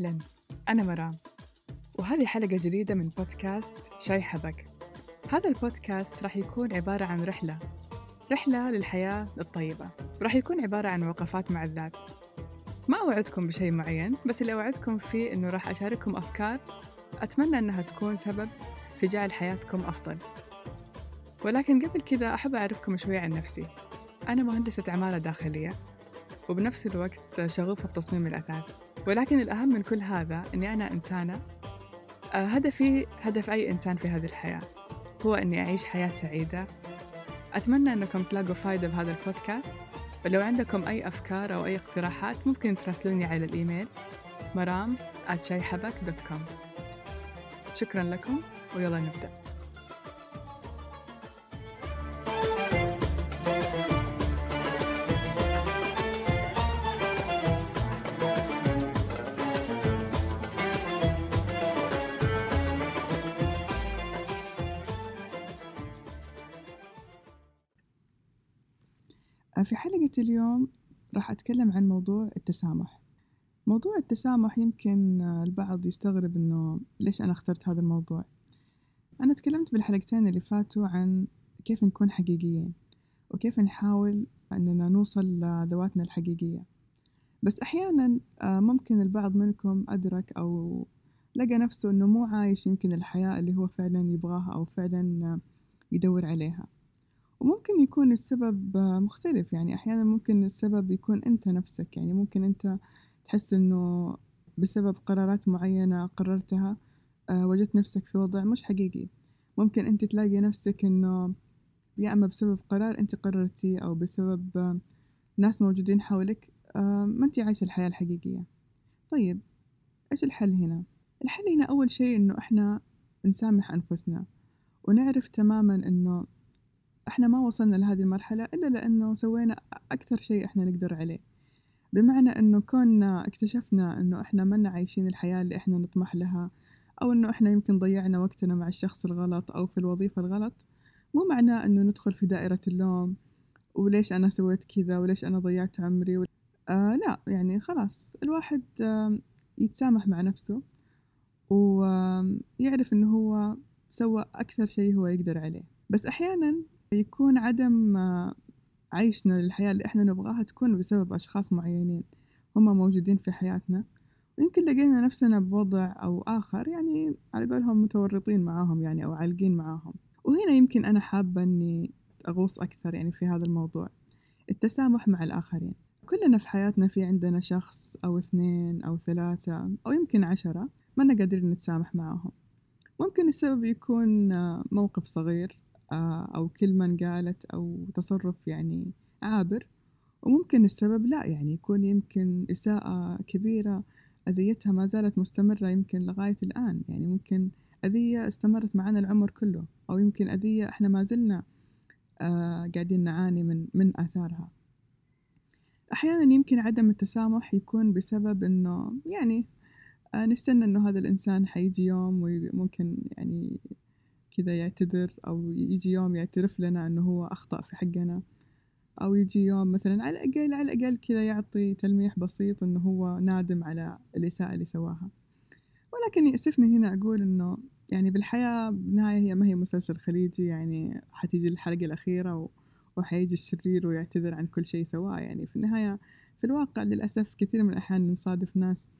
أهلا أنا مرام. وهذه حلقة جديدة من بودكاست شاي حبك. هذا البودكاست راح يكون عبارة عن رحلة. رحلة للحياة الطيبة. راح يكون عبارة عن وقفات مع الذات. ما أوعدكم بشيء معين بس اللي أوعدكم فيه إنه راح أشارككم أفكار أتمنى أنها تكون سبب في جعل حياتكم أفضل. ولكن قبل كذا أحب أعرفكم شوي عن نفسي. أنا مهندسة عمارة داخلية وبنفس الوقت شغوفة في تصميم الأثاث. ولكن الأهم من كل هذا أني أنا إنسانة آه، هدفي هدف أي إنسان في هذه الحياة هو أني أعيش حياة سعيدة. أتمنى أنكم تلاقوا فايدة بهذا البودكاست. ولو عندكم أي أفكار أو أي اقتراحات ممكن تراسلوني على الإيميل مرام شكرا لكم ويلا نبدأ. في حلقة اليوم راح أتكلم عن موضوع التسامح. موضوع التسامح يمكن البعض يستغرب إنه ليش أنا اخترت هذا الموضوع؟ أنا تكلمت بالحلقتين اللي فاتوا عن كيف نكون حقيقيين وكيف نحاول أننا نوصل لذواتنا الحقيقية. بس أحيانا ممكن البعض منكم أدرك أو لقى نفسه أنه مو عايش يمكن الحياة اللي هو فعلا يبغاها أو فعلا يدور عليها. وممكن يكون السبب مختلف يعني أحيانا ممكن السبب يكون أنت نفسك يعني ممكن أنت تحس إنه بسبب قرارات معينة قررتها آه، وجدت نفسك في وضع مش حقيقي ممكن أنت تلاقي نفسك إنه يا إما بسبب قرار أنت قررتيه أو بسبب ناس موجودين حولك آه، ما أنت عايشة الحياة الحقيقية طيب إيش الحل هنا؟ الحل هنا أول شيء إنه إحنا نسامح أنفسنا ونعرف تماما إنه إحنا ما وصلنا لهذه المرحلة إلا لأنه سوينا أكثر شيء إحنا نقدر عليه. بمعنى إنه كوننا اكتشفنا إنه إحنا منا عايشين الحياة اللي إحنا نطمح لها أو إنه إحنا يمكن ضيعنا وقتنا مع الشخص الغلط أو في الوظيفة الغلط مو معناه إنه ندخل في دائرة اللوم وليش أنا سويت كذا وليش أنا ضيعت عمري و... آه لا يعني خلاص الواحد آه يتسامح مع نفسه ويعرف إنه هو سوى أكثر شيء هو يقدر عليه. بس أحيانا يكون عدم عيشنا للحياة اللي إحنا نبغاها تكون بسبب أشخاص معينين هم موجودين في حياتنا. ويمكن لقينا نفسنا بوضع أو آخر يعني على قولهم متورطين معاهم يعني أو عالقين معاهم. وهنا يمكن أنا حابة أني أغوص أكثر يعني في هذا الموضوع. التسامح مع الآخرين. كلنا في حياتنا في عندنا شخص أو اثنين أو ثلاثة أو يمكن عشرة ما قادرين نتسامح معاهم ممكن السبب يكون موقف صغير آه، أو كلمة انقالت أو تصرف يعني عابر. وممكن السبب لا يعني يكون يمكن إساءة كبيرة أذيتها ما زالت مستمرة يمكن لغاية الآن. يعني ممكن أذية استمرت معنا العمر كله أو يمكن أذية إحنا ما زلنا آه قاعدين نعاني من من آثارها. أحيانا يمكن عدم التسامح يكون بسبب إنه يعني آه نستنى إنه هذا الإنسان حيجي يوم وممكن يعني كذا يعتذر أو يجي يوم يعترف لنا أنه هو أخطأ في حقنا. أو يجي يوم مثلا على الأقل على الأقل كذا يعطي تلميح بسيط أنه هو نادم على الإساءة اللي سواها. ولكن يأسفني هنا أقول أنه يعني بالحياة بالنهاية هي ما هي مسلسل خليجي يعني حتيجي الحلقة الأخيرة وحيجي الشرير ويعتذر عن كل شيء سواه يعني في النهاية في الواقع للأسف كثير من الأحيان نصادف ناس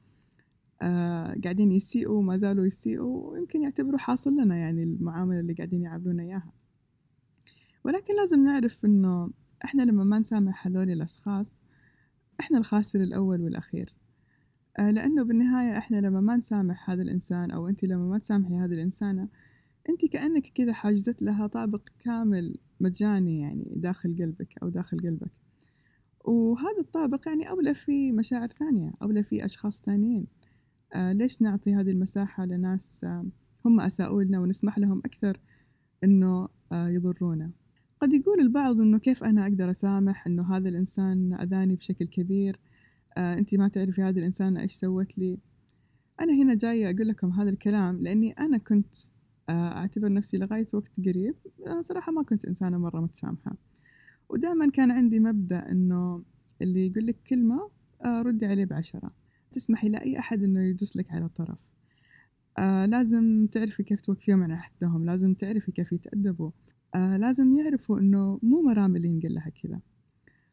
آه قاعدين يسيئوا ما زالوا يسيئوا ويمكن يعتبروا حاصل لنا يعني المعاملة اللي قاعدين يعاملونا إياها. ولكن لازم نعرف إنه إحنا لما ما نسامح هذول الأشخاص إحنا الخاسر الأول والأخير. آه لأنه بالنهاية إحنا لما ما نسامح هذا الإنسان أو أنت لما ما تسامحي هذه الإنسانة أنت كأنك كذا حاجزت لها طابق كامل مجاني يعني داخل قلبك أو داخل قلبك. وهذا الطابق يعني أولى في مشاعر ثانية أولى في أشخاص ثانيين. آه ليش نعطي هذه المساحة لناس آه هم أساءوا لنا ونسمح لهم أكثر إنه آه يضرونا؟ قد يقول البعض إنه كيف أنا أقدر أسامح إنه هذا الإنسان أذاني بشكل كبير؟ أنت ما تعرفي هذه الإنسانة إيش سوت لي؟ أنا هنا جاية أقول لكم هذا الكلام لأني أنا كنت أعتبر نفسي لغاية وقت قريب صراحة ما كنت إنسانة مرة متسامحة. ودائما كان عندي مبدأ إنه اللي يقول لك كلمة ردي عليه بعشرة. تسمحي لأي أحد إنه يدوس لك على طرف آه لازم تعرفي كيف توقفيهم على حدهم لازم تعرفي كيف يتأدبوا. آه لازم يعرفوا إنه مو مرام اللي ينقل لها كذا.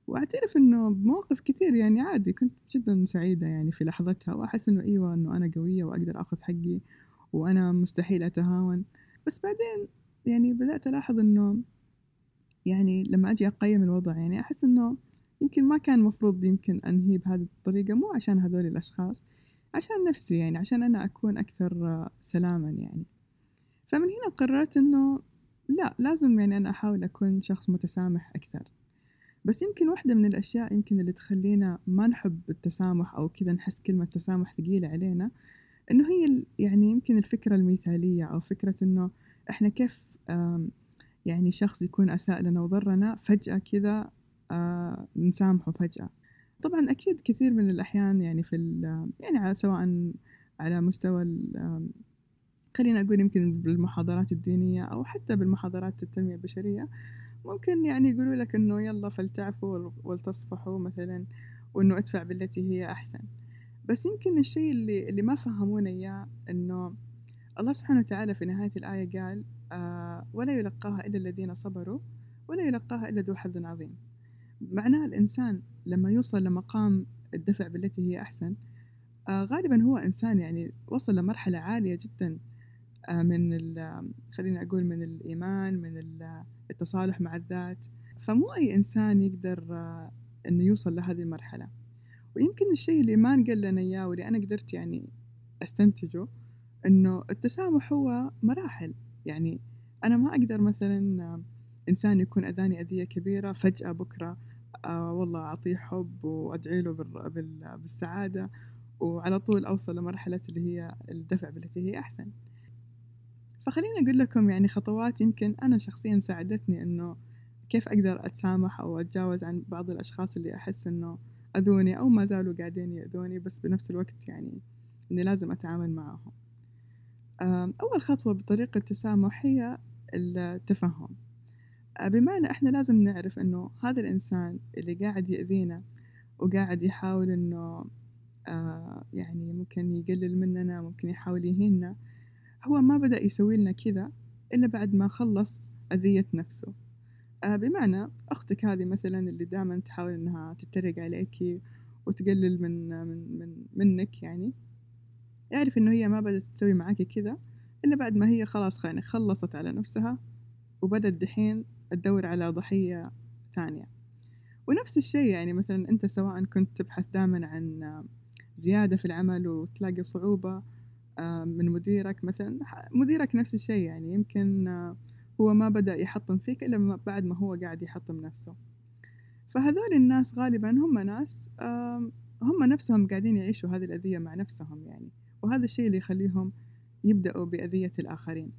وأعترف إنه بمواقف كثير يعني عادي كنت جدا سعيدة يعني في لحظتها وأحس إنه أيوة إنه أنا قوية وأقدر أخذ حقي وأنا مستحيل أتهاون. بس بعدين يعني بدأت ألاحظ إنه يعني لما أجي أقيم الوضع يعني أحس إنه يمكن ما كان مفروض يمكن أنهي بهذه الطريقة مو عشان هذول الأشخاص عشان نفسي يعني عشان أنا أكون أكثر سلاما يعني. فمن هنا قررت إنه لا لازم يعني أنا أحاول أكون شخص متسامح أكثر. بس يمكن واحدة من الأشياء يمكن اللي تخلينا ما نحب التسامح أو كذا نحس كلمة تسامح ثقيلة علينا إنه هي يعني يمكن الفكرة المثالية أو فكرة إنه إحنا كيف يعني شخص يكون أساء لنا وضرنا فجأة كذا آه، نسامحه فجأة. طبعا أكيد كثير من الأحيان يعني في يعني على سواء على مستوى خلينا أقول يمكن بالمحاضرات الدينية أو حتى بالمحاضرات التنمية البشرية ممكن يعني يقولوا لك إنه يلا فلتعفوا ولتصفحوا مثلا وإنه ادفع بالتي هي أحسن. بس يمكن الشيء اللي اللي ما فهمونا إياه إنه الله سبحانه وتعالى في نهاية الآية قال آه ولا يلقاها إلا الذين صبروا ولا يلقاها إلا ذو حظ عظيم. معناها الإنسان لما يوصل لمقام الدفع بالتي هي أحسن آه غالبا هو إنسان يعني وصل لمرحلة عالية جدا آه من خليني أقول من الإيمان من التصالح مع الذات. فمو أي إنسان يقدر آه إنه يوصل لهذه المرحلة. ويمكن الشيء اللي ما نقل لنا إياه واللي أنا قدرت يعني أستنتجه إنه التسامح هو مراحل. يعني أنا ما أقدر مثلا إنسان يكون أذاني أذية كبيرة فجأة بكرة آه والله أعطيه حب وأدعي له بالسعادة وعلى طول أوصل لمرحلة اللي هي الدفع بالتي هي أحسن. فخليني أقول لكم يعني خطوات يمكن أنا شخصيا ساعدتني إنه كيف أقدر أتسامح أو أتجاوز عن بعض الأشخاص اللي أحس إنه أذوني أو ما زالوا قاعدين يأذوني بس بنفس الوقت يعني إني لازم أتعامل معهم. أول خطوة بطريقة التسامح هي التفهم. بمعنى إحنا لازم نعرف إنه هذا الإنسان اللي قاعد يأذينا وقاعد يحاول إنه آه يعني ممكن يقلل مننا ممكن يحاول يهيننا هو ما بدأ يسوي لنا كذا إلا بعد ما خلص أذية نفسه. آه بمعنى أختك هذه مثلا اللي دائما تحاول إنها تتريق عليكي وتقلل من من من منك يعني اعرف إنه هي ما بدأت تسوي معاكي كذا إلا بعد ما هي خلاص يعني خلصت على نفسها وبدأت دحين تدور على ضحية ثانية. ونفس الشيء يعني مثلا أنت سواء كنت تبحث دائما عن زيادة في العمل وتلاقي صعوبة من مديرك مثلا مديرك نفس الشيء يعني يمكن هو ما بدأ يحطم فيك إلا بعد ما هو قاعد يحطم نفسه. فهذول الناس غالبا هم ناس هم نفسهم قاعدين يعيشوا هذه الأذية مع نفسهم يعني. وهذا الشيء اللي يخليهم يبدأوا بأذية الآخرين.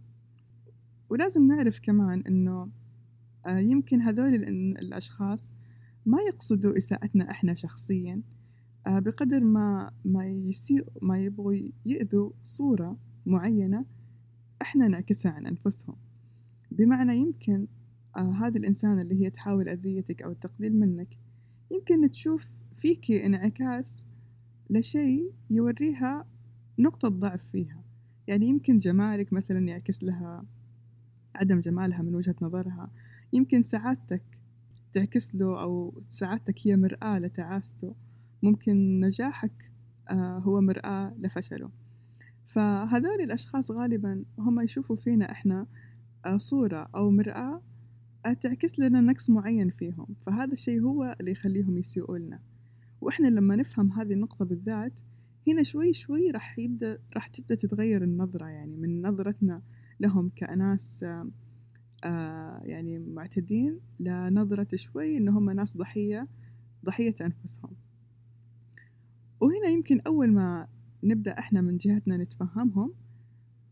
ولازم نعرف كمان آه، يمكن هذول الأشخاص ما يقصدوا إساءتنا إحنا شخصيا آه، بقدر ما ما يسيء ما يبغوا يأذوا صورة معينة إحنا نعكسها عن أنفسهم. بمعنى يمكن آه هذا الإنسان اللي هي تحاول أذيتك أو التقليل منك يمكن تشوف فيك انعكاس لشيء يوريها نقطة ضعف فيها. يعني يمكن جمالك مثلا يعكس لها عدم جمالها من وجهة نظرها يمكن سعادتك تعكس له أو سعادتك هي مرآة لتعاسته. ممكن نجاحك آه، هو مرآة لفشله. فهذول الأشخاص غالبا هم يشوفوا فينا إحنا آه، صورة أو مرآة آه، تعكس لنا نقص معين فيهم. فهذا الشيء هو اللي يخليهم يسيئوا لنا. وإحنا لما نفهم هذه النقطة بالذات هنا شوي شوي راح يبدأ راح تبدأ تتغير النظرة يعني من نظرتنا لهم كأناس آه يعني معتدين لنظرة شوي إن هم ناس ضحية ضحية أنفسهم. وهنا يمكن أول ما نبدأ إحنا من جهتنا نتفهمهم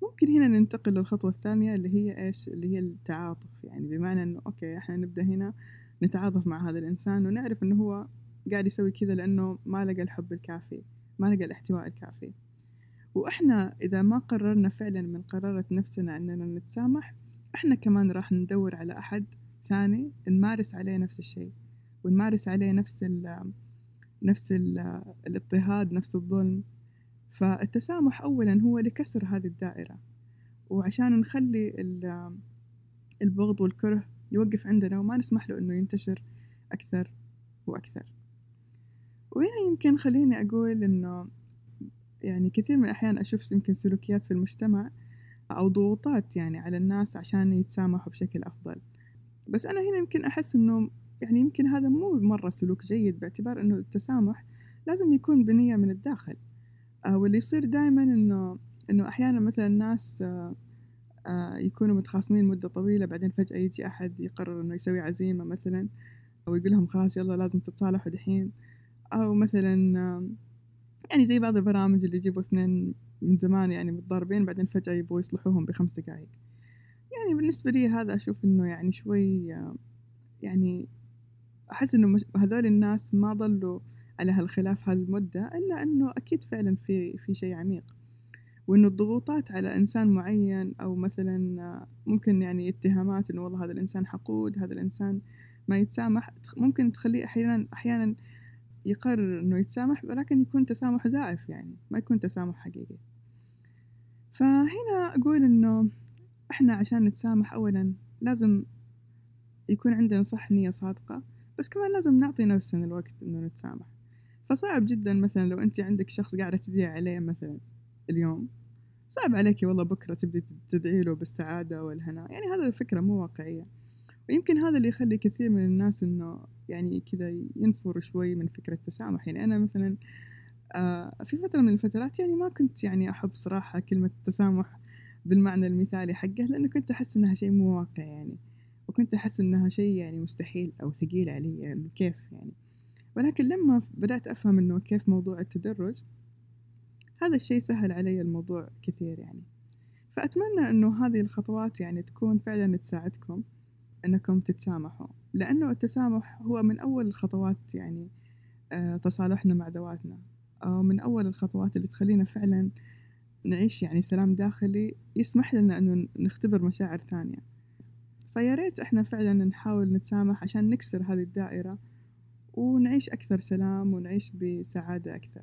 ممكن هنا ننتقل للخطوة الثانية اللي هي إيش؟ اللي هي التعاطف. يعني بمعنى إنه أوكي إحنا نبدأ هنا نتعاطف مع هذا الإنسان ونعرف إنه هو قاعد يسوي كذا لأنه ما لقى الحب الكافي ما لقى الاحتواء الكافي. وإحنا إذا ما قررنا فعلا من قرارة نفسنا إننا نتسامح إحنا كمان راح ندور على أحد ثاني نمارس عليه نفس الشيء ونمارس عليه نفس نفس الاضطهاد نفس الظلم. فالتسامح أولا هو لكسر هذه الدائرة وعشان نخلي البغض والكره يوقف عندنا وما نسمح له إنه ينتشر أكثر وأكثر. وهنا يمكن خليني أقول إنه يعني كثير من الأحيان أشوف يمكن سلوكيات في المجتمع أو ضغوطات يعني على الناس عشان يتسامحوا بشكل أفضل. بس أنا هنا يمكن أحس إنه يعني يمكن هذا مو مرة سلوك جيد باعتبار إنه التسامح لازم يكون بنية من الداخل. آه، واللي يصير دائما إنه إنه أحيانا مثلا الناس آه، آه، يكونوا متخاصمين مدة طويلة بعدين فجأة يجي أحد يقرر إنه يسوي عزيمة مثلا أو يقول لهم خلاص يلا لازم تتصالحوا دحين. أو مثلا يعني زي بعض البرامج اللي يجيبوا اثنين من زمان يعني متضاربين بعدين فجأة يبغوا يصلحوهم بخمس دقايق. يعني بالنسبة لي هذا أشوف إنه يعني شوي يعني أحس إنه هذول الناس ما ظلوا على هالخلاف هالمدة إلا إنه أكيد فعلا في في شيء عميق. وإنه الضغوطات على إنسان معين أو مثلا ممكن يعني اتهامات إنه والله هذا الإنسان حقود هذا الإنسان ما يتسامح ممكن تخليه أحيانا أحيانا يقرر إنه يتسامح ولكن يكون تسامح زائف يعني ما يكون تسامح حقيقي. فهنا أقول إنه إحنا عشان نتسامح أولا لازم يكون عندنا صح نية صادقة بس كمان لازم نعطي نفسنا الوقت إنه نتسامح. فصعب جدا مثلا لو أنت عندك شخص قاعدة تدعي عليه مثلا اليوم صعب عليكي والله بكرة تبدي تدعي له بالسعادة والهناء. يعني هذا الفكرة مو واقعية. ويمكن هذا اللي يخلي كثير من الناس إنه يعني كذا ينفروا شوي من فكرة التسامح. يعني أنا مثلا في فترة من الفترات يعني ما كنت يعني أحب صراحة كلمة التسامح بالمعنى المثالي حقه لأنه كنت أحس إنها شيء مو واقع يعني وكنت أحس إنها شيء يعني مستحيل أو ثقيل علي يعني كيف يعني. ولكن لما بدأت أفهم إنه كيف موضوع التدرج هذا الشيء سهل علي الموضوع كثير يعني. فأتمنى إنه هذه الخطوات يعني تكون فعلا تساعدكم إنكم تتسامحوا لأنه التسامح هو من أول الخطوات يعني آه، تصالحنا مع ذواتنا. من أول الخطوات اللي تخلينا فعلا نعيش يعني سلام داخلي يسمح لنا أنه نختبر مشاعر ثانية. فيا ريت إحنا فعلا نحاول نتسامح عشان نكسر هذه الدائرة ونعيش أكثر سلام ونعيش بسعادة أكثر.